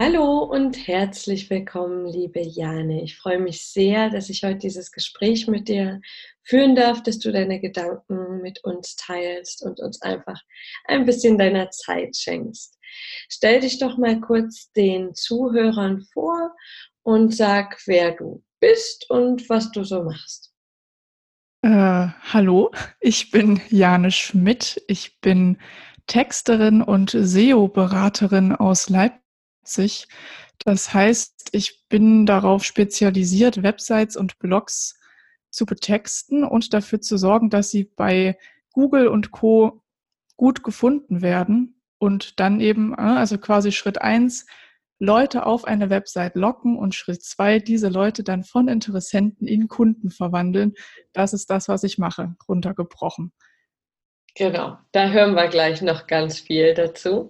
Hallo und herzlich willkommen, liebe Jane. Ich freue mich sehr, dass ich heute dieses Gespräch mit dir führen darf, dass du deine Gedanken mit uns teilst und uns einfach ein bisschen deiner Zeit schenkst. Stell dich doch mal kurz den Zuhörern vor und sag, wer du bist und was du so machst. Äh, hallo, ich bin Jane Schmidt. Ich bin Texterin und SEO-Beraterin aus Leipzig sich. Das heißt, ich bin darauf spezialisiert, Websites und Blogs zu betexten und dafür zu sorgen, dass sie bei Google und Co. gut gefunden werden und dann eben, äh, also quasi Schritt eins Leute auf eine Website locken und Schritt zwei diese Leute dann von Interessenten in Kunden verwandeln. Das ist das, was ich mache, runtergebrochen. Genau, da hören wir gleich noch ganz viel dazu.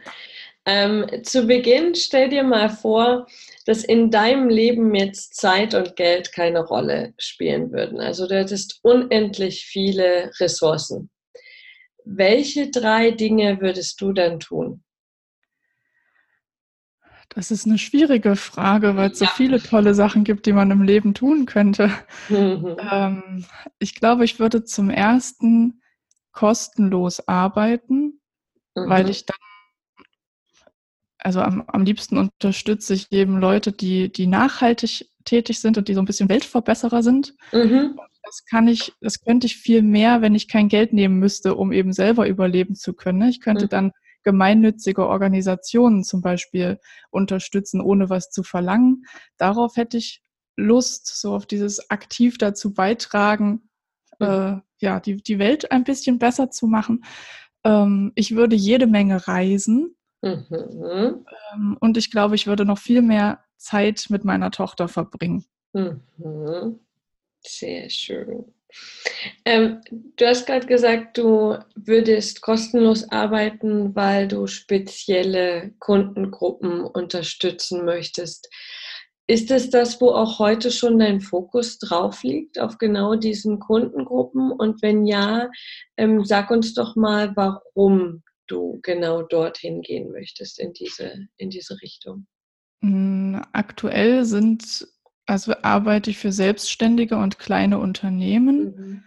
Ähm, zu Beginn stell dir mal vor, dass in deinem Leben jetzt Zeit und Geld keine Rolle spielen würden. Also du hättest unendlich viele Ressourcen. Welche drei Dinge würdest du dann tun? Das ist eine schwierige Frage, weil es ja. so viele tolle Sachen gibt, die man im Leben tun könnte. Mhm. Ähm, ich glaube, ich würde zum ersten kostenlos arbeiten, mhm. weil ich dann also am, am liebsten unterstütze ich eben Leute, die, die nachhaltig tätig sind und die so ein bisschen Weltverbesserer sind. Mhm. Das kann ich, das könnte ich viel mehr, wenn ich kein Geld nehmen müsste, um eben selber überleben zu können. Ich könnte mhm. dann gemeinnützige Organisationen zum Beispiel unterstützen, ohne was zu verlangen. Darauf hätte ich Lust, so auf dieses aktiv dazu beitragen, mhm. äh, ja, die, die Welt ein bisschen besser zu machen. Ähm, ich würde jede Menge reisen. Mhm. Ähm, und ich glaube, ich würde noch viel mehr Zeit mit meiner Tochter verbringen. Mhm. Sehr schön. Ähm, du hast gerade gesagt, du würdest kostenlos arbeiten, weil du spezielle Kundengruppen unterstützen möchtest. Ist es das, wo auch heute schon dein Fokus drauf liegt, auf genau diesen Kundengruppen? Und wenn ja, ähm, sag uns doch mal, warum du genau dorthin gehen möchtest, in diese, in diese Richtung? Hm, aktuell sind, also arbeite ich für Selbstständige und kleine Unternehmen. Mhm.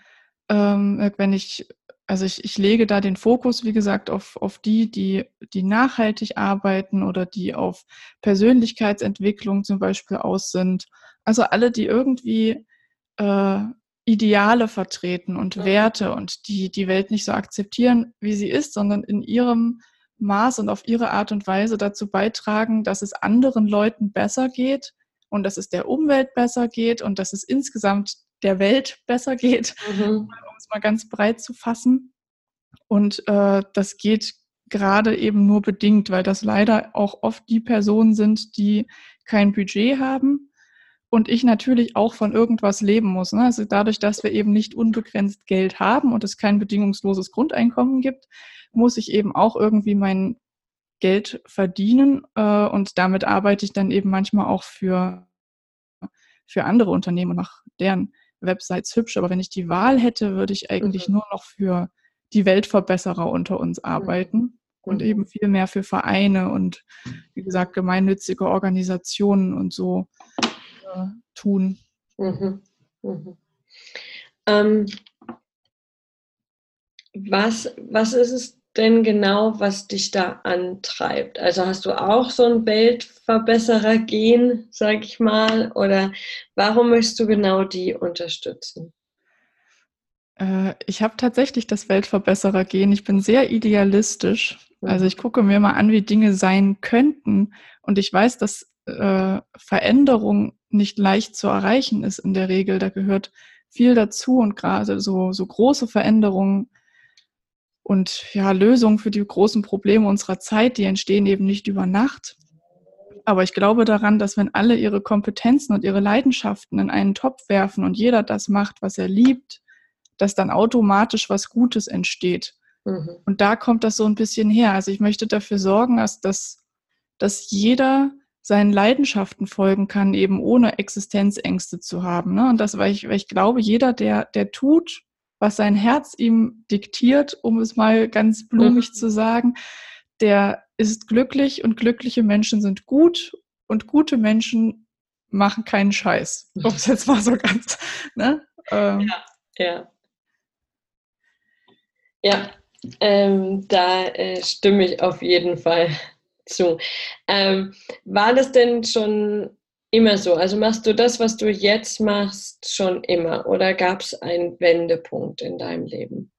Ähm, wenn ich, also ich, ich lege da den Fokus, wie gesagt, auf, auf die, die, die nachhaltig arbeiten oder die auf Persönlichkeitsentwicklung zum Beispiel aus sind. Also alle, die irgendwie äh, Ideale vertreten und ja. Werte und die die Welt nicht so akzeptieren, wie sie ist, sondern in ihrem Maß und auf ihre Art und Weise dazu beitragen, dass es anderen Leuten besser geht und dass es der Umwelt besser geht und dass es insgesamt der Welt besser geht, mhm. um es mal ganz breit zu fassen. Und äh, das geht gerade eben nur bedingt, weil das leider auch oft die Personen sind, die kein Budget haben und ich natürlich auch von irgendwas leben muss. Ne? Also dadurch, dass wir eben nicht unbegrenzt Geld haben und es kein bedingungsloses Grundeinkommen gibt, muss ich eben auch irgendwie mein Geld verdienen äh, und damit arbeite ich dann eben manchmal auch für, für andere Unternehmen und mache deren Websites hübsch. Aber wenn ich die Wahl hätte, würde ich eigentlich mhm. nur noch für die Weltverbesserer unter uns arbeiten mhm. und eben viel mehr für Vereine und wie gesagt gemeinnützige Organisationen und so äh, tun. Mhm. Mhm. Ähm, was, was ist es denn genau, was dich da antreibt? Also hast du auch so ein Weltverbesserer-Gen, sag ich mal, oder warum möchtest du genau die unterstützen? Äh, ich habe tatsächlich das Weltverbesserer-Gen. Ich bin sehr idealistisch. Also ich gucke mir mal an, wie Dinge sein könnten. Und ich weiß, dass äh, Veränderung nicht leicht zu erreichen ist in der Regel. Da gehört viel dazu und gerade so, so große Veränderungen und ja, Lösungen für die großen Probleme unserer Zeit, die entstehen eben nicht über Nacht. Aber ich glaube daran, dass wenn alle ihre Kompetenzen und ihre Leidenschaften in einen Topf werfen und jeder das macht, was er liebt, dass dann automatisch was Gutes entsteht. Mhm. Und da kommt das so ein bisschen her. Also ich möchte dafür sorgen, dass, dass, dass jeder seinen Leidenschaften folgen kann, eben ohne Existenzängste zu haben. Ne? Und das, weil ich, weil ich glaube, jeder, der, der tut, was sein Herz ihm diktiert, um es mal ganz blumig mhm. zu sagen, der ist glücklich und glückliche Menschen sind gut und gute Menschen machen keinen Scheiß. Ob es jetzt mal so ganz, ne? Ähm. Ja, ja. Ja, ähm, da äh, stimme ich auf jeden Fall zu. Ähm, war das denn schon immer so? Also machst du das, was du jetzt machst, schon immer? Oder gab es einen Wendepunkt in deinem Leben?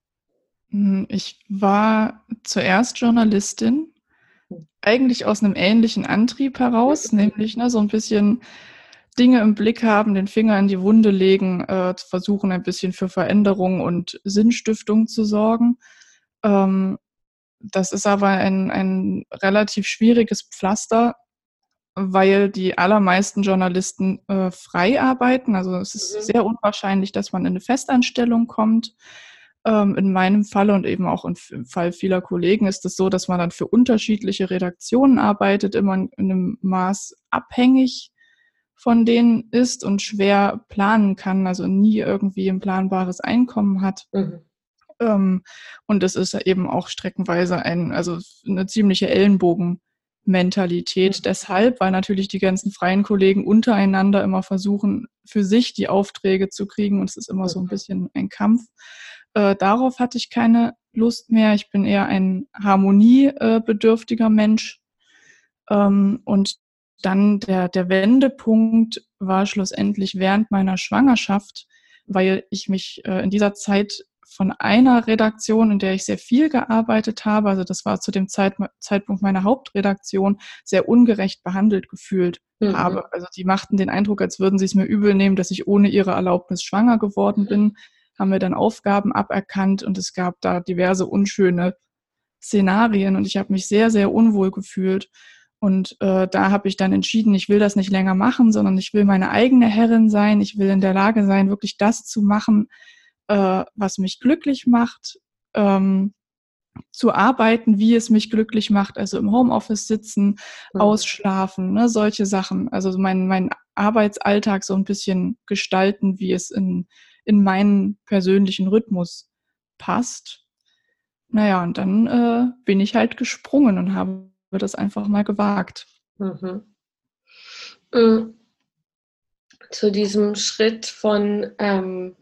Hm, ich war zuerst Journalistin, eigentlich aus einem ähnlichen Antrieb heraus, nämlich ne, so ein bisschen Dinge im Blick haben, den Finger in die Wunde legen, äh, versuchen ein bisschen für Veränderung und Sinnstiftung zu sorgen. Ähm, das ist aber ein, ein relativ schwieriges Pflaster, weil die allermeisten Journalisten äh, frei arbeiten. Also es ist mhm. sehr unwahrscheinlich, dass man in eine Festanstellung kommt. Ähm, in meinem Falle und eben auch im Fall vieler Kollegen ist es so, dass man dann für unterschiedliche Redaktionen arbeitet, immer in einem Maß abhängig von denen ist und schwer planen kann, also nie irgendwie ein planbares Einkommen hat. Mhm. Ähm, und es ist eben auch streckenweise ein, also eine ziemliche Ellenbogenmentalität. Mhm. Deshalb, weil natürlich die ganzen freien Kollegen untereinander immer versuchen, für sich die Aufträge zu kriegen und es ist immer so ein mhm. bisschen ein Kampf. Äh, darauf hatte ich keine Lust mehr. Ich bin eher ein harmoniebedürftiger Mensch. Ähm, und dann der, der Wendepunkt war schlussendlich während meiner Schwangerschaft, weil ich mich äh, in dieser Zeit von einer Redaktion, in der ich sehr viel gearbeitet habe, also das war zu dem Zeit, Zeitpunkt meiner Hauptredaktion, sehr ungerecht behandelt gefühlt mhm. habe. Also die machten den Eindruck, als würden sie es mir übel nehmen, dass ich ohne ihre Erlaubnis schwanger geworden bin, haben mir dann Aufgaben aberkannt und es gab da diverse unschöne Szenarien und ich habe mich sehr, sehr unwohl gefühlt. Und äh, da habe ich dann entschieden, ich will das nicht länger machen, sondern ich will meine eigene Herrin sein. Ich will in der Lage sein, wirklich das zu machen, äh, was mich glücklich macht, ähm, zu arbeiten, wie es mich glücklich macht, also im Homeoffice sitzen, mhm. ausschlafen, ne, solche Sachen. Also mein, mein Arbeitsalltag so ein bisschen gestalten, wie es in, in meinen persönlichen Rhythmus passt. Naja, und dann äh, bin ich halt gesprungen und habe das einfach mal gewagt. Mhm. mhm. Zu diesem Schritt von ähm,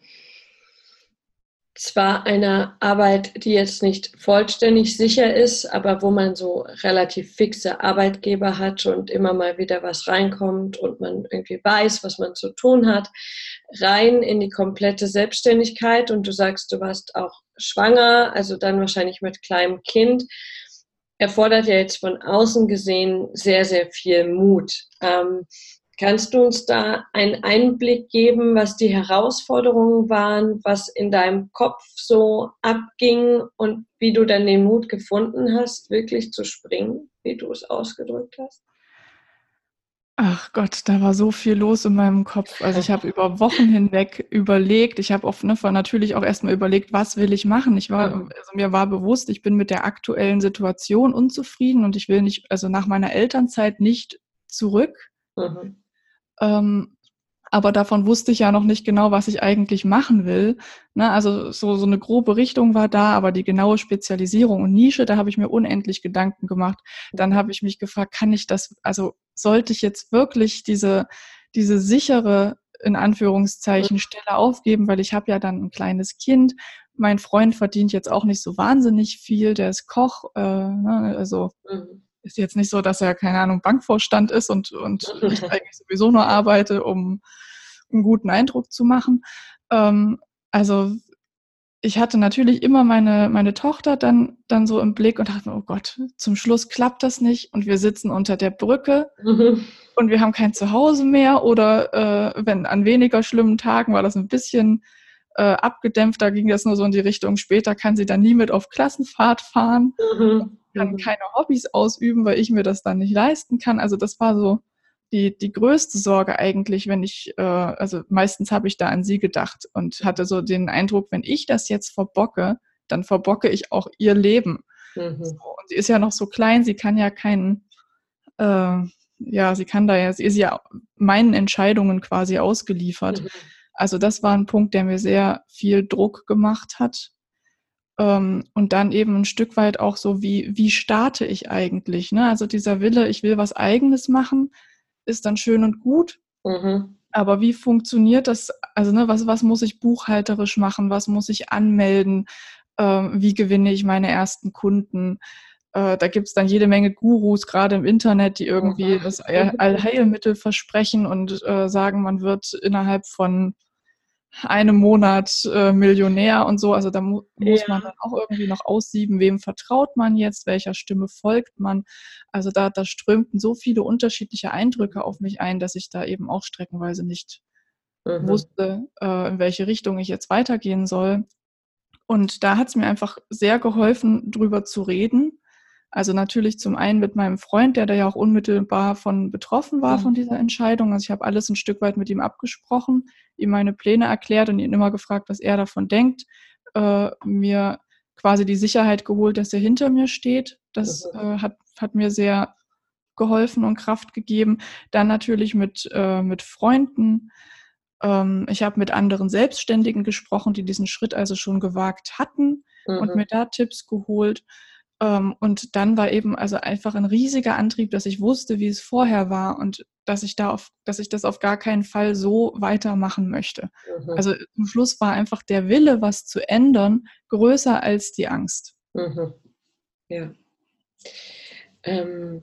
zwar einer Arbeit, die jetzt nicht vollständig sicher ist, aber wo man so relativ fixe Arbeitgeber hat und immer mal wieder was reinkommt und man irgendwie weiß, was man zu tun hat, rein in die komplette Selbstständigkeit und du sagst, du warst auch schwanger, also dann wahrscheinlich mit kleinem Kind, erfordert ja jetzt von außen gesehen sehr, sehr viel Mut. Ähm, Kannst du uns da einen Einblick geben, was die Herausforderungen waren, was in deinem Kopf so abging und wie du dann den Mut gefunden hast, wirklich zu springen, wie du es ausgedrückt hast? Ach Gott, da war so viel los in meinem Kopf. Also ich habe über Wochen hinweg überlegt. Ich habe oft ne, natürlich auch erstmal überlegt, was will ich machen. Ich war, also mir war bewusst, ich bin mit der aktuellen Situation unzufrieden und ich will nicht, also nach meiner Elternzeit nicht zurück. Mhm. Ähm, aber davon wusste ich ja noch nicht genau, was ich eigentlich machen will. Ne? Also so, so eine grobe Richtung war da, aber die genaue Spezialisierung und Nische, da habe ich mir unendlich Gedanken gemacht. Dann habe ich mich gefragt, kann ich das, also sollte ich jetzt wirklich diese, diese sichere, in Anführungszeichen, Stelle aufgeben, weil ich habe ja dann ein kleines Kind. Mein Freund verdient jetzt auch nicht so wahnsinnig viel, der ist Koch, äh, ne? also mhm ist jetzt nicht so, dass er, keine Ahnung, Bankvorstand ist und, und ich eigentlich sowieso nur arbeite, um einen guten Eindruck zu machen. Ähm, also ich hatte natürlich immer meine, meine Tochter dann, dann so im Blick und dachte, oh Gott, zum Schluss klappt das nicht und wir sitzen unter der Brücke mhm. und wir haben kein Zuhause mehr oder äh, wenn an weniger schlimmen Tagen war das ein bisschen äh, abgedämpft, da ging das nur so in die Richtung, später kann sie dann nie mit auf Klassenfahrt fahren. Mhm kann mhm. keine Hobbys ausüben, weil ich mir das dann nicht leisten kann. Also das war so die, die größte Sorge eigentlich, wenn ich, äh, also meistens habe ich da an sie gedacht und hatte so den Eindruck, wenn ich das jetzt verbocke, dann verbocke ich auch ihr Leben. Mhm. So, und sie ist ja noch so klein, sie kann ja keinen, äh, ja, sie kann da ja, sie ist ja meinen Entscheidungen quasi ausgeliefert. Mhm. Also das war ein Punkt, der mir sehr viel Druck gemacht hat. Ähm, und dann eben ein Stück weit auch so, wie, wie starte ich eigentlich? Ne? Also dieser Wille, ich will was eigenes machen, ist dann schön und gut. Mhm. Aber wie funktioniert das? Also, ne, was, was muss ich buchhalterisch machen? Was muss ich anmelden? Ähm, wie gewinne ich meine ersten Kunden? Äh, da gibt es dann jede Menge Gurus, gerade im Internet, die irgendwie das Allheilmittel versprechen und äh, sagen, man wird innerhalb von einem Monat äh, Millionär und so. Also da mu ja. muss man dann auch irgendwie noch aussieben, wem vertraut man jetzt, welcher Stimme folgt man. Also da, da strömten so viele unterschiedliche Eindrücke auf mich ein, dass ich da eben auch streckenweise nicht mhm. wusste, äh, in welche Richtung ich jetzt weitergehen soll. Und da hat es mir einfach sehr geholfen, drüber zu reden also natürlich zum einen mit meinem Freund, der da ja auch unmittelbar von betroffen war mhm. von dieser Entscheidung. Also ich habe alles ein Stück weit mit ihm abgesprochen, ihm meine Pläne erklärt und ihn immer gefragt, was er davon denkt. Äh, mir quasi die Sicherheit geholt, dass er hinter mir steht. Das äh, hat, hat mir sehr geholfen und Kraft gegeben. Dann natürlich mit, äh, mit Freunden. Ähm, ich habe mit anderen Selbstständigen gesprochen, die diesen Schritt also schon gewagt hatten mhm. und mir da Tipps geholt. Ähm, und dann war eben also einfach ein riesiger Antrieb, dass ich wusste, wie es vorher war und dass ich da auf, dass ich das auf gar keinen Fall so weitermachen möchte. Mhm. Also zum Schluss war einfach der Wille, was zu ändern, größer als die Angst. Mhm. Ja. Ähm,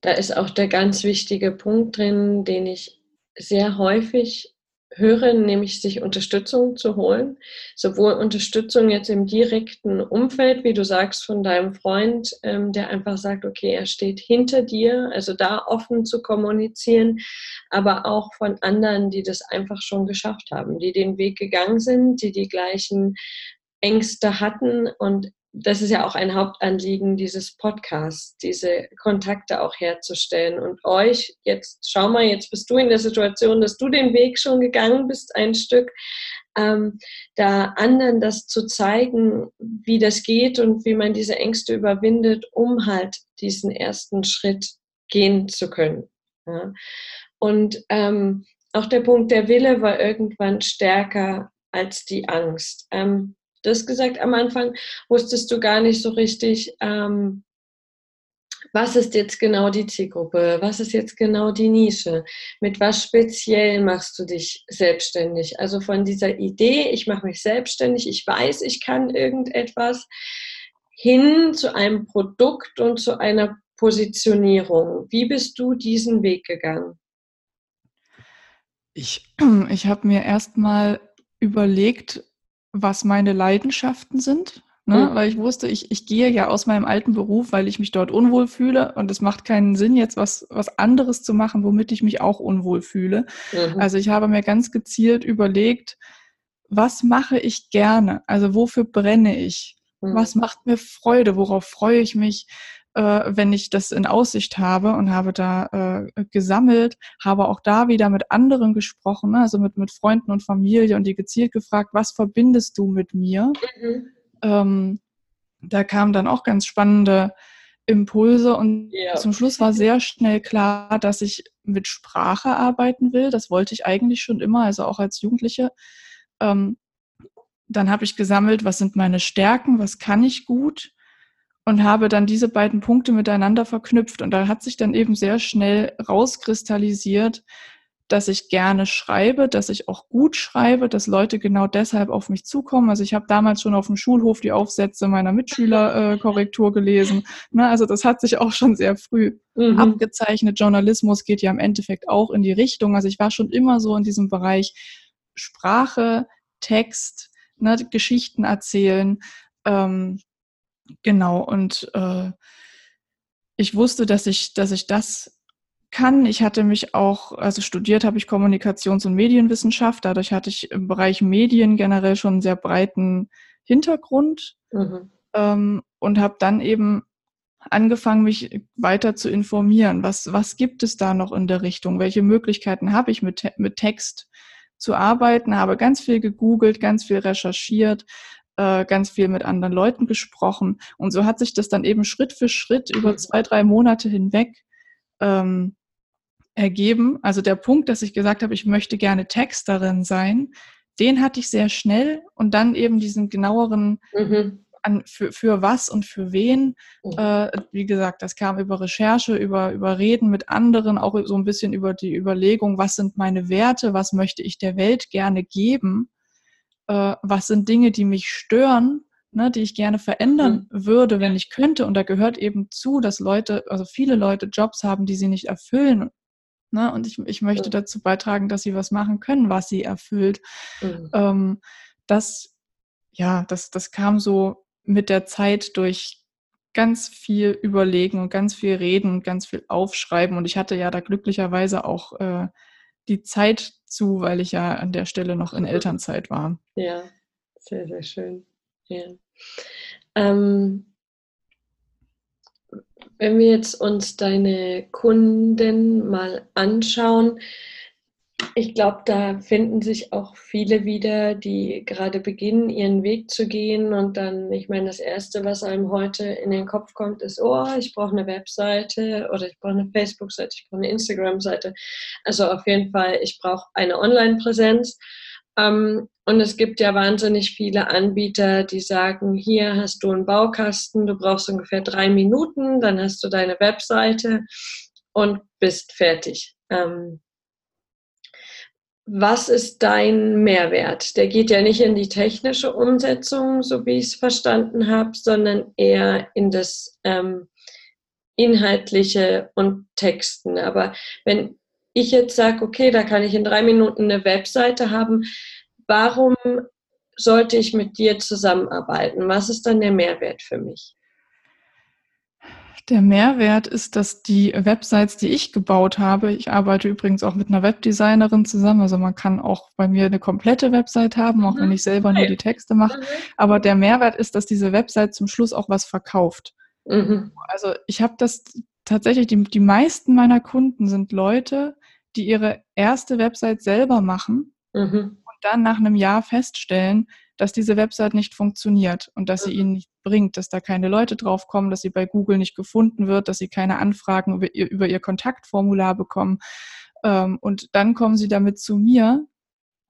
da ist auch der ganz wichtige Punkt drin, den ich sehr häufig hören, nämlich sich Unterstützung zu holen. Sowohl Unterstützung jetzt im direkten Umfeld, wie du sagst, von deinem Freund, ähm, der einfach sagt, okay, er steht hinter dir, also da offen zu kommunizieren, aber auch von anderen, die das einfach schon geschafft haben, die den Weg gegangen sind, die die gleichen Ängste hatten und das ist ja auch ein Hauptanliegen dieses Podcasts, diese Kontakte auch herzustellen und euch jetzt, schau mal, jetzt bist du in der Situation, dass du den Weg schon gegangen bist, ein Stück, ähm, da anderen das zu zeigen, wie das geht und wie man diese Ängste überwindet, um halt diesen ersten Schritt gehen zu können. Ja. Und ähm, auch der Punkt der Wille war irgendwann stärker als die Angst. Ähm, Du hast gesagt, am Anfang wusstest du gar nicht so richtig, ähm, was ist jetzt genau die Zielgruppe, was ist jetzt genau die Nische, mit was speziell machst du dich selbstständig. Also von dieser Idee, ich mache mich selbstständig, ich weiß, ich kann irgendetwas, hin zu einem Produkt und zu einer Positionierung. Wie bist du diesen Weg gegangen? Ich, ich habe mir erstmal überlegt, was meine Leidenschaften sind. Ne? Mhm. Weil ich wusste, ich, ich gehe ja aus meinem alten Beruf, weil ich mich dort unwohl fühle und es macht keinen Sinn, jetzt was, was anderes zu machen, womit ich mich auch unwohl fühle. Mhm. Also ich habe mir ganz gezielt überlegt, was mache ich gerne? Also wofür brenne ich? Mhm. Was macht mir Freude? Worauf freue ich mich? Äh, wenn ich das in Aussicht habe und habe da äh, gesammelt, habe auch da wieder mit anderen gesprochen, ne? also mit, mit Freunden und Familie und die gezielt gefragt, was verbindest du mit mir? Mhm. Ähm, da kamen dann auch ganz spannende Impulse und ja. zum Schluss war sehr schnell klar, dass ich mit Sprache arbeiten will. Das wollte ich eigentlich schon immer, also auch als Jugendliche. Ähm, dann habe ich gesammelt, was sind meine Stärken, was kann ich gut und habe dann diese beiden Punkte miteinander verknüpft. Und da hat sich dann eben sehr schnell rauskristallisiert, dass ich gerne schreibe, dass ich auch gut schreibe, dass Leute genau deshalb auf mich zukommen. Also ich habe damals schon auf dem Schulhof die Aufsätze meiner Mitschüler äh, Korrektur gelesen. Ne, also das hat sich auch schon sehr früh mhm. abgezeichnet. Journalismus geht ja im Endeffekt auch in die Richtung. Also ich war schon immer so in diesem Bereich Sprache, Text, ne, Geschichten erzählen. Ähm, Genau, und äh, ich wusste, dass ich, dass ich das kann. Ich hatte mich auch, also studiert habe ich Kommunikations- und Medienwissenschaft. Dadurch hatte ich im Bereich Medien generell schon einen sehr breiten Hintergrund mhm. ähm, und habe dann eben angefangen, mich weiter zu informieren. Was, was gibt es da noch in der Richtung? Welche Möglichkeiten habe ich mit, mit Text zu arbeiten? Habe ganz viel gegoogelt, ganz viel recherchiert, äh, ganz viel mit anderen Leuten gesprochen. Und so hat sich das dann eben Schritt für Schritt über zwei, drei Monate hinweg ähm, ergeben. Also der Punkt, dass ich gesagt habe, ich möchte gerne Texterin sein, den hatte ich sehr schnell und dann eben diesen genaueren mhm. an, für, für was und für wen. Mhm. Äh, wie gesagt, das kam über Recherche, über, über Reden mit anderen, auch so ein bisschen über die Überlegung, was sind meine Werte, was möchte ich der Welt gerne geben, äh, was sind Dinge, die mich stören, ne, die ich gerne verändern mhm. würde, wenn ich könnte. Und da gehört eben zu, dass Leute, also viele Leute Jobs haben, die sie nicht erfüllen. Ne? Und ich, ich möchte mhm. dazu beitragen, dass sie was machen können, was sie erfüllt. Mhm. Ähm, das, ja, das, das kam so mit der Zeit durch ganz viel Überlegen und ganz viel Reden und ganz viel Aufschreiben. Und ich hatte ja da glücklicherweise auch äh, die Zeit zu, weil ich ja an der Stelle noch in Elternzeit war. Ja, sehr, sehr schön. Ja. Ähm, wenn wir jetzt uns deine Kunden mal anschauen, ich glaube, da finden sich auch viele wieder, die gerade beginnen, ihren Weg zu gehen. Und dann, ich meine, das Erste, was einem heute in den Kopf kommt, ist, oh, ich brauche eine Webseite oder ich brauche eine Facebook-Seite, ich brauche eine Instagram-Seite. Also auf jeden Fall, ich brauche eine Online-Präsenz. Ähm, und es gibt ja wahnsinnig viele Anbieter, die sagen, hier hast du einen Baukasten, du brauchst ungefähr drei Minuten, dann hast du deine Webseite und bist fertig. Ähm, was ist dein Mehrwert? Der geht ja nicht in die technische Umsetzung, so wie ich es verstanden habe, sondern eher in das ähm, Inhaltliche und Texten. Aber wenn ich jetzt sage, okay, da kann ich in drei Minuten eine Webseite haben, warum sollte ich mit dir zusammenarbeiten? Was ist dann der Mehrwert für mich? Der Mehrwert ist, dass die Websites, die ich gebaut habe, ich arbeite übrigens auch mit einer Webdesignerin zusammen, also man kann auch bei mir eine komplette Website haben, auch mhm. wenn ich selber nur die Texte mache. Mhm. Aber der Mehrwert ist, dass diese Website zum Schluss auch was verkauft. Mhm. Also ich habe das tatsächlich, die, die meisten meiner Kunden sind Leute, die ihre erste Website selber machen mhm. Dann nach einem Jahr feststellen, dass diese Website nicht funktioniert und dass sie mhm. ihnen nicht bringt, dass da keine Leute draufkommen, dass sie bei Google nicht gefunden wird, dass sie keine Anfragen über ihr, über ihr Kontaktformular bekommen. Ähm, und dann kommen sie damit zu mir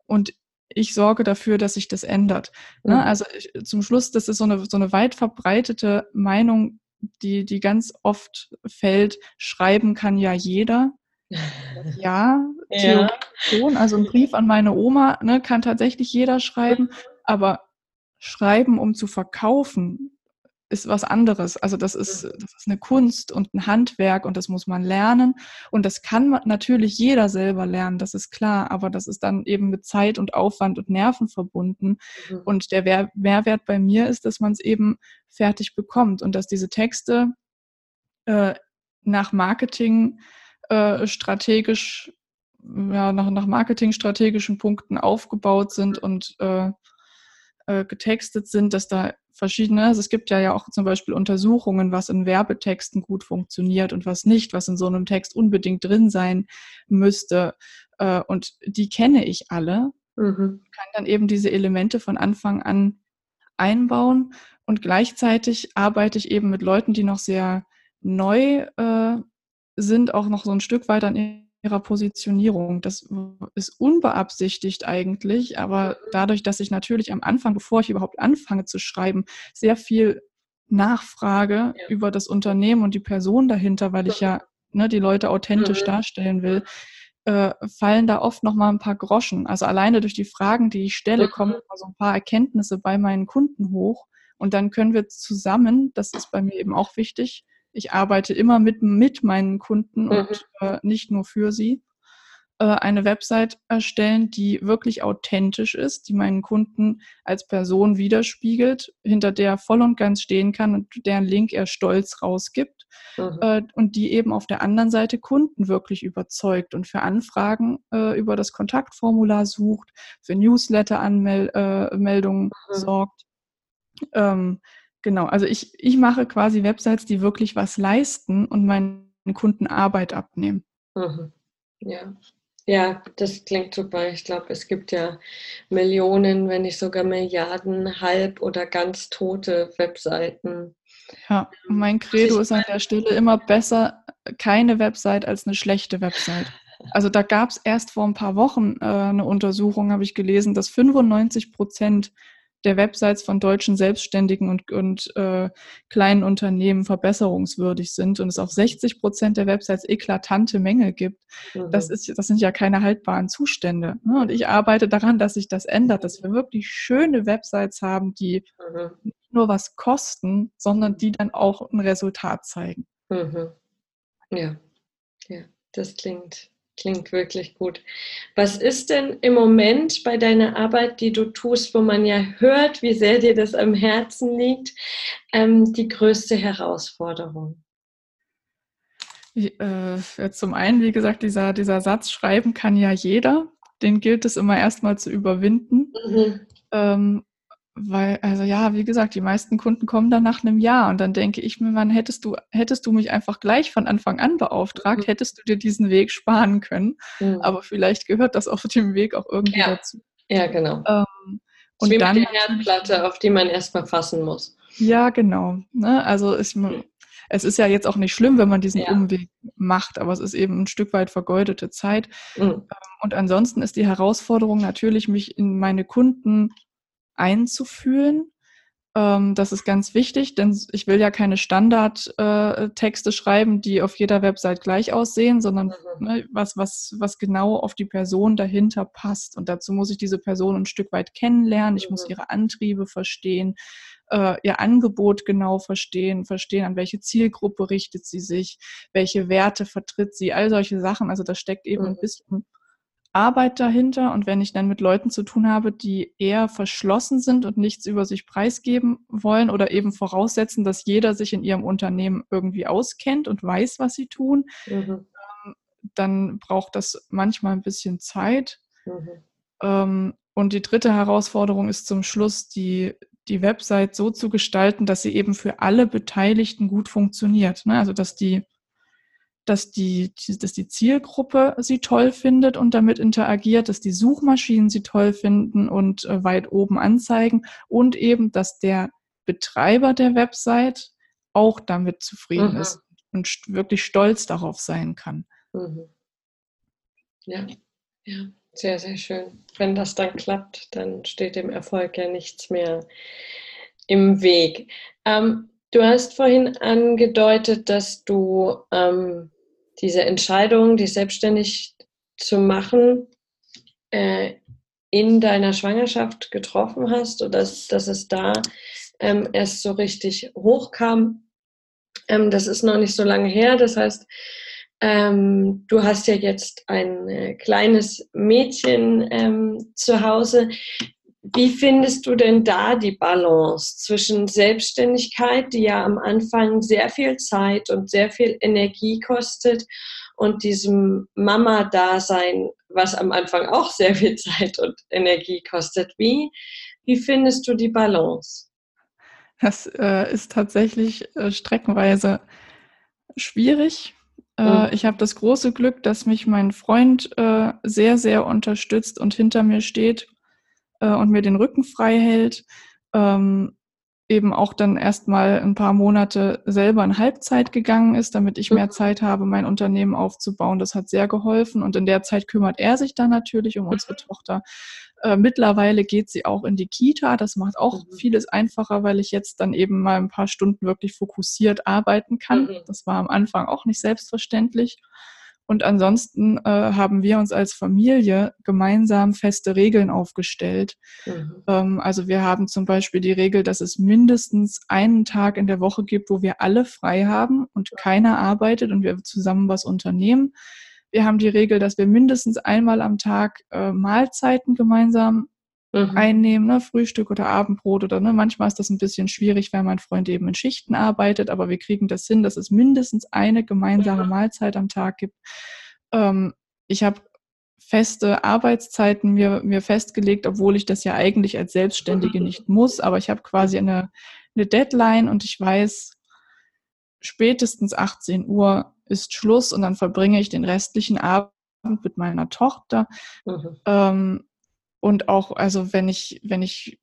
und ich sorge dafür, dass sich das ändert. Ne? Mhm. Also ich, zum Schluss, das ist so eine, so eine weit verbreitete Meinung, die, die ganz oft fällt, schreiben kann ja jeder. Ja, ja. schon. Also ein Brief an meine Oma ne, kann tatsächlich jeder schreiben, aber schreiben, um zu verkaufen, ist was anderes. Also das ist, das ist eine Kunst und ein Handwerk und das muss man lernen. Und das kann natürlich jeder selber lernen, das ist klar, aber das ist dann eben mit Zeit und Aufwand und Nerven verbunden. Mhm. Und der Mehrwert bei mir ist, dass man es eben fertig bekommt und dass diese Texte äh, nach Marketing äh, strategisch, ja, nach, nach marketingstrategischen Punkten aufgebaut sind und äh, äh, getextet sind, dass da verschiedene, also es gibt ja ja auch zum Beispiel Untersuchungen, was in Werbetexten gut funktioniert und was nicht, was in so einem Text unbedingt drin sein müsste. Äh, und die kenne ich alle. Mhm. Kann dann eben diese Elemente von Anfang an einbauen und gleichzeitig arbeite ich eben mit Leuten, die noch sehr neu äh, sind auch noch so ein Stück weit an ihrer Positionierung. Das ist unbeabsichtigt eigentlich, aber dadurch, dass ich natürlich am Anfang, bevor ich überhaupt anfange zu schreiben, sehr viel Nachfrage ja. über das Unternehmen und die Person dahinter, weil ich ja ne, die Leute authentisch mhm. darstellen will, äh, fallen da oft noch mal ein paar Groschen. Also alleine durch die Fragen, die ich stelle, mhm. kommen so ein paar Erkenntnisse bei meinen Kunden hoch. Und dann können wir zusammen, das ist bei mir eben auch wichtig, ich arbeite immer mit, mit meinen Kunden mhm. und äh, nicht nur für sie, äh, eine Website erstellen, die wirklich authentisch ist, die meinen Kunden als Person widerspiegelt, hinter der voll und ganz stehen kann und deren Link er stolz rausgibt mhm. äh, und die eben auf der anderen Seite Kunden wirklich überzeugt und für Anfragen äh, über das Kontaktformular sucht, für Newsletter-Anmeldungen äh, mhm. sorgt. Ähm, Genau, also ich, ich mache quasi Websites, die wirklich was leisten und meinen Kunden Arbeit abnehmen. Mhm. Ja. Ja, das klingt super. Ich glaube, es gibt ja Millionen, wenn nicht sogar Milliarden halb oder ganz tote Webseiten. Ja, mein Credo ist an der Stelle immer besser keine Website als eine schlechte Website. Also da gab es erst vor ein paar Wochen äh, eine Untersuchung, habe ich gelesen, dass 95 Prozent der Websites von deutschen Selbstständigen und, und äh, kleinen Unternehmen verbesserungswürdig sind und es auf 60 Prozent der Websites eklatante Mängel gibt, mhm. das, ist, das sind ja keine haltbaren Zustände. Ne? Und ich arbeite daran, dass sich das ändert, dass wir wirklich schöne Websites haben, die mhm. nicht nur was kosten, sondern die dann auch ein Resultat zeigen. Mhm. Ja, ja, das klingt Klingt wirklich gut. Was ist denn im Moment bei deiner Arbeit, die du tust, wo man ja hört, wie sehr dir das am Herzen liegt, ähm, die größte Herausforderung? Äh, zum einen, wie gesagt, dieser, dieser Satz schreiben kann ja jeder. Den gilt es immer erstmal zu überwinden. Mhm. Weil, also ja, wie gesagt, die meisten Kunden kommen dann nach einem Jahr und dann denke ich mir, man hättest du, hättest du mich einfach gleich von Anfang an beauftragt, mhm. hättest du dir diesen Weg sparen können. Mhm. Aber vielleicht gehört das auf dem Weg auch irgendwie ja. dazu. Ja, genau. Ähm, und wie dann mit der Herdplatte, auf die man erstmal fassen muss. Ja, genau. Ne? Also ist, es ist ja jetzt auch nicht schlimm, wenn man diesen ja. Umweg macht, aber es ist eben ein Stück weit vergeudete Zeit. Mhm. Ähm, und ansonsten ist die Herausforderung natürlich, mich in meine Kunden einzufühlen. Ähm, das ist ganz wichtig, denn ich will ja keine Standardtexte äh, schreiben, die auf jeder Website gleich aussehen, sondern mhm. ne, was, was, was genau auf die Person dahinter passt. Und dazu muss ich diese Person ein Stück weit kennenlernen. Ich mhm. muss ihre Antriebe verstehen, äh, ihr Angebot genau verstehen, verstehen, an welche Zielgruppe richtet sie sich, welche Werte vertritt sie, all solche Sachen. Also da steckt eben mhm. ein bisschen Arbeit dahinter. Und wenn ich dann mit Leuten zu tun habe, die eher verschlossen sind und nichts über sich preisgeben wollen oder eben voraussetzen, dass jeder sich in ihrem Unternehmen irgendwie auskennt und weiß, was sie tun, mhm. Ähm, dann braucht das manchmal ein bisschen Zeit. Mhm. Ähm, und die dritte Herausforderung ist zum Schluss, die, die Website so zu gestalten, dass sie eben für alle Beteiligten gut funktioniert. Ne? Also dass die dass die, dass die Zielgruppe sie toll findet und damit interagiert, dass die Suchmaschinen sie toll finden und äh, weit oben anzeigen und eben, dass der Betreiber der Website auch damit zufrieden mhm. ist und wirklich stolz darauf sein kann. Mhm. Ja, ja, sehr, sehr schön. Wenn das dann klappt, dann steht dem Erfolg ja nichts mehr im Weg. Ähm, du hast vorhin angedeutet, dass du ähm, diese Entscheidung, dich selbstständig zu machen, äh, in deiner Schwangerschaft getroffen hast oder dass, dass es da ähm, erst so richtig hochkam. Ähm, das ist noch nicht so lange her. Das heißt, ähm, du hast ja jetzt ein äh, kleines Mädchen ähm, zu Hause. Wie findest du denn da die Balance zwischen Selbstständigkeit, die ja am Anfang sehr viel Zeit und sehr viel Energie kostet, und diesem Mama-Dasein, was am Anfang auch sehr viel Zeit und Energie kostet? Wie, wie findest du die Balance? Das äh, ist tatsächlich äh, streckenweise schwierig. Äh, mhm. Ich habe das große Glück, dass mich mein Freund äh, sehr, sehr unterstützt und hinter mir steht äh, und mir den Rücken frei hält, ähm, eben auch dann erstmal ein paar Monate selber in Halbzeit gegangen ist, damit ich mehr mhm. Zeit habe, mein Unternehmen aufzubauen. Das hat sehr geholfen und in der Zeit kümmert er sich dann natürlich um unsere mhm. Tochter. Äh, mittlerweile geht sie auch in die Kita. Das macht auch mhm. vieles einfacher, weil ich jetzt dann eben mal ein paar Stunden wirklich fokussiert arbeiten kann. Mhm. Das war am Anfang auch nicht selbstverständlich. Und ansonsten äh, haben wir uns als Familie gemeinsam feste Regeln aufgestellt. Mhm. Ähm, also wir haben zum Beispiel die Regel, dass es mindestens einen Tag in der Woche gibt, wo wir alle frei haben und keiner arbeitet und wir zusammen was unternehmen. Wir haben die Regel, dass wir mindestens einmal am Tag äh, Mahlzeiten gemeinsam mhm. einnehmen, ne? Frühstück oder Abendbrot oder ne? manchmal ist das ein bisschen schwierig, weil mein Freund eben in Schichten arbeitet, aber wir kriegen das hin, dass es mindestens eine gemeinsame mhm. Mahlzeit am Tag gibt. Ähm, ich habe feste Arbeitszeiten mir, mir festgelegt, obwohl ich das ja eigentlich als Selbstständige nicht muss, aber ich habe quasi eine, eine Deadline und ich weiß, spätestens 18 Uhr ist Schluss und dann verbringe ich den restlichen Abend mit meiner Tochter. Mhm. Ähm, und auch, also wenn ich, wenn ich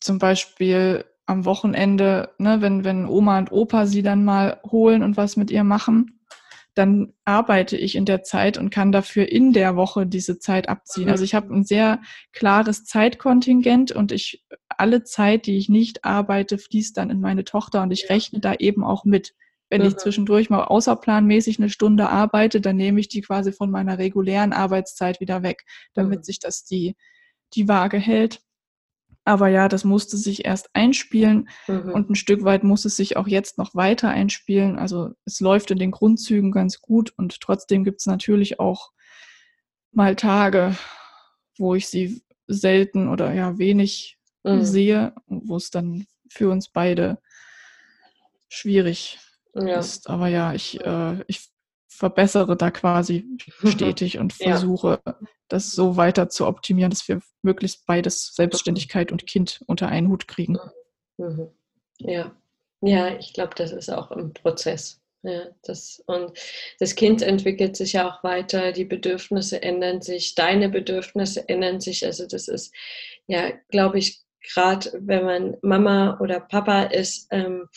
zum Beispiel am Wochenende, ne, wenn, wenn Oma und Opa sie dann mal holen und was mit ihr machen, dann arbeite ich in der Zeit und kann dafür in der Woche diese Zeit abziehen. Also ich habe ein sehr klares Zeitkontingent und ich alle Zeit, die ich nicht arbeite, fließt dann in meine Tochter und ich rechne da eben auch mit. Wenn ich zwischendurch mal außerplanmäßig eine Stunde arbeite, dann nehme ich die quasi von meiner regulären Arbeitszeit wieder weg, damit sich das die, die Waage hält. Aber ja, das musste sich erst einspielen mhm. und ein Stück weit muss es sich auch jetzt noch weiter einspielen. Also es läuft in den Grundzügen ganz gut und trotzdem gibt es natürlich auch mal Tage, wo ich sie selten oder ja wenig mhm. sehe, wo es dann für uns beide schwierig ja. ist. Aber ja, ich, äh, ich verbessere da quasi stetig und versuche, ja. das so weiter zu optimieren, dass wir möglichst beides, Selbstständigkeit und Kind, unter einen Hut kriegen. Mhm. Ja, ja, ich glaube, das ist auch im Prozess. Ja, das, und das Kind entwickelt sich ja auch weiter, die Bedürfnisse ändern sich, deine Bedürfnisse ändern sich. Also das ist, ja, glaube ich, gerade wenn man Mama oder Papa ist, ähm,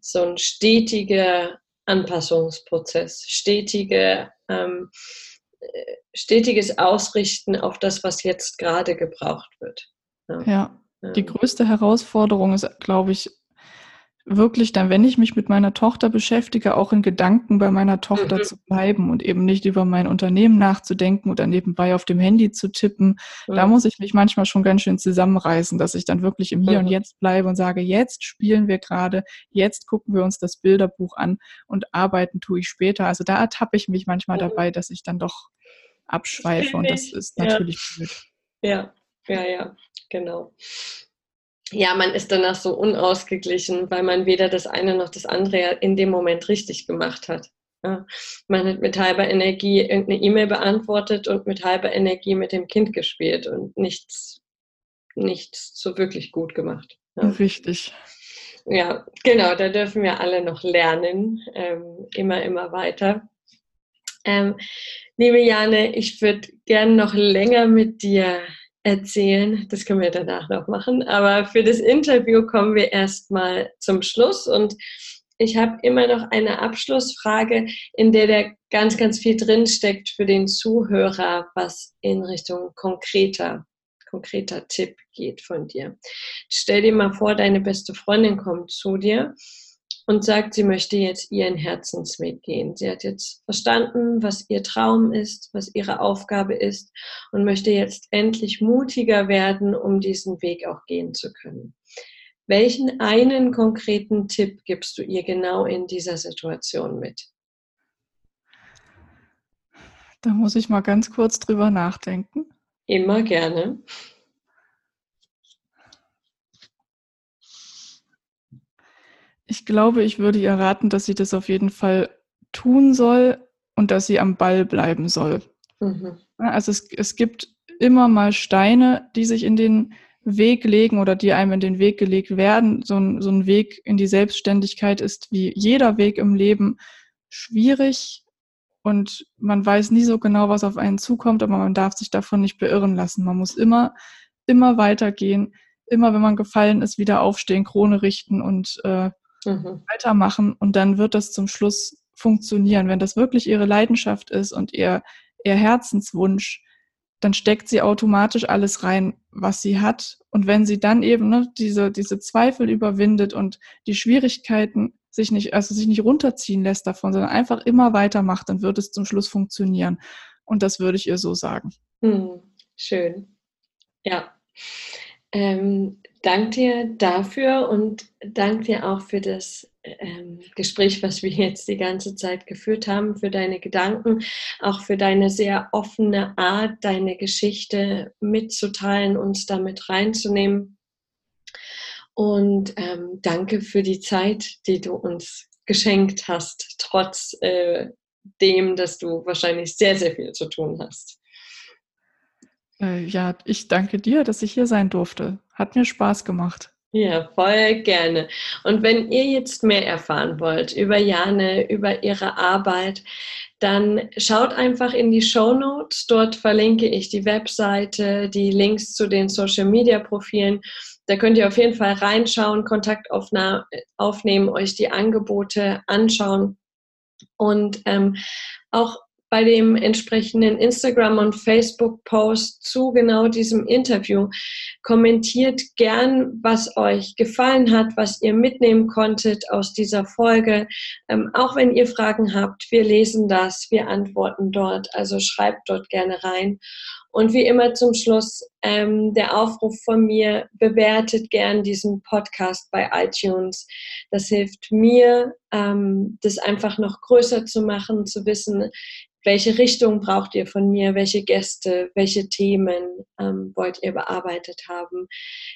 so ein stetiger Anpassungsprozess, stetige, ähm, äh, stetiges Ausrichten auf das, was jetzt gerade gebraucht wird. Ja, ja. Die größte Herausforderung ist, glaube ich, wirklich dann, wenn ich mich mit meiner Tochter beschäftige, auch in Gedanken bei meiner Tochter mhm. zu bleiben und eben nicht über mein Unternehmen nachzudenken oder nebenbei auf dem Handy zu tippen. Mhm. Da muss ich mich manchmal schon ganz schön zusammenreißen, dass ich dann wirklich im Hier mhm. und Jetzt bleibe und sage, jetzt spielen wir gerade, jetzt gucken wir uns das Bilderbuch an und arbeiten tue ich später. Also da ertappe ich mich manchmal mhm. dabei, dass ich dann doch abschweife und das ist natürlich ja. blöd. Ja, ja, ja, genau ja, man ist danach so unausgeglichen, weil man weder das eine noch das andere in dem Moment richtig gemacht hat. Ja, man hat mit halber Energie irgendeine E-Mail beantwortet und mit halber Energie mit dem Kind gespielt und nichts, nichts so wirklich gut gemacht. Ja. Richtig. Ja, genau, da dürfen wir alle noch lernen, ähm, immer, immer weiter. Ähm, liebe Jane, ich würde gern noch länger mit dir erzählen. Das können wir danach noch machen. Aber für das Interview kommen wir erstmal zum Schluss. Und ich habe immer noch eine Abschlussfrage, in der da ganz, ganz viel drinsteckt für den Zuhörer, was in Richtung konkreter, konkreter Tipp geht von dir. Stell dir mal vor, deine beste Freundin kommt zu dir und sagt, sie möchte jetzt ihren Herzensweg gehen. Sie hat jetzt verstanden, was ihr Traum ist, was ihre Aufgabe ist und möchte jetzt endlich mutiger werden, um diesen Weg auch gehen zu können. Welchen einen konkreten Tipp gibst du ihr genau in dieser Situation mit? Da muss ich mal ganz kurz drüber nachdenken. Immer gerne. Ich glaube, ich würde ihr raten, dass sie das auf jeden Fall tun soll und dass sie am Ball bleiben soll. Mhm. Also es, es gibt immer mal Steine, die sich in den Weg legen oder die einem in den Weg gelegt werden. So ein, so ein Weg in die Selbstständigkeit ist wie jeder Weg im Leben schwierig und man weiß nie so genau, was auf einen zukommt, aber man darf sich davon nicht beirren lassen. Man muss immer, immer weitergehen, immer wenn man gefallen ist, wieder aufstehen, Krone richten und äh, mhm. weitermachen und dann wird das zum Schluss funktionieren. Wenn das wirklich ihre Leidenschaft ist und ihr, ihr Herzenswunsch, dann steckt sie automatisch alles rein, was sie hat. Und wenn sie dann eben ne, diese, diese Zweifel überwindet und die Schwierigkeiten sich nicht, also sich nicht runterziehen lässt davon, sondern einfach immer weitermacht, dann wird es zum Schluss funktionieren. Und das würde ich ihr so sagen. Hm, schön. Ja. Ähm, danke dir dafür und danke dir auch für das ähm, Gespräch, was wir jetzt die ganze Zeit geführt haben, für deine Gedanken, auch für deine sehr offene Art, deine Geschichte mitzuteilen, uns damit reinzunehmen. Und ähm, danke für die Zeit, die du uns geschenkt hast, trotz äh, dem, dass du wahrscheinlich sehr, sehr viel zu tun hast. Äh, ja, ich danke dir, dass ich hier sein durfte. Hat mir Spaß gemacht. Ja, voll gerne. Und wenn ihr jetzt mehr erfahren wollt über Jane, über ihre Arbeit, dann schaut einfach in die Show Notes. Dort verlinke ich die Webseite, die Links zu den Social Media Profilen. Da könnt ihr auf jeden Fall reinschauen, Kontakt aufnehmen, euch die Angebote anschauen Und ähm, auch bei dem entsprechenden Instagram- und Facebook-Post zu genau diesem Interview. Kommentiert gern, was euch gefallen hat, was ihr mitnehmen konntet aus dieser Folge. Ähm, auch wenn ihr Fragen habt, wir lesen das, wir antworten dort. Also schreibt dort gerne rein. Und wie immer zum Schluss ähm, der Aufruf von mir, bewertet gern diesen Podcast bei iTunes. Das hilft mir, ähm, das einfach noch größer zu machen, zu wissen, welche Richtung braucht ihr von mir, welche Gäste, welche Themen ähm, wollt ihr bearbeitet haben.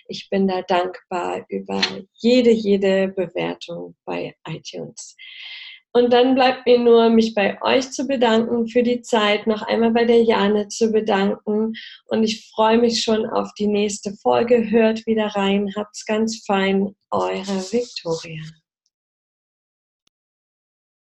Ich bin da dankbar über jede, jede Bewertung bei iTunes. Und dann bleibt mir nur, mich bei euch zu bedanken für die Zeit, noch einmal bei der Jane zu bedanken. Und ich freue mich schon auf die nächste Folge. Hört wieder rein, habt's ganz fein, eure Victoria.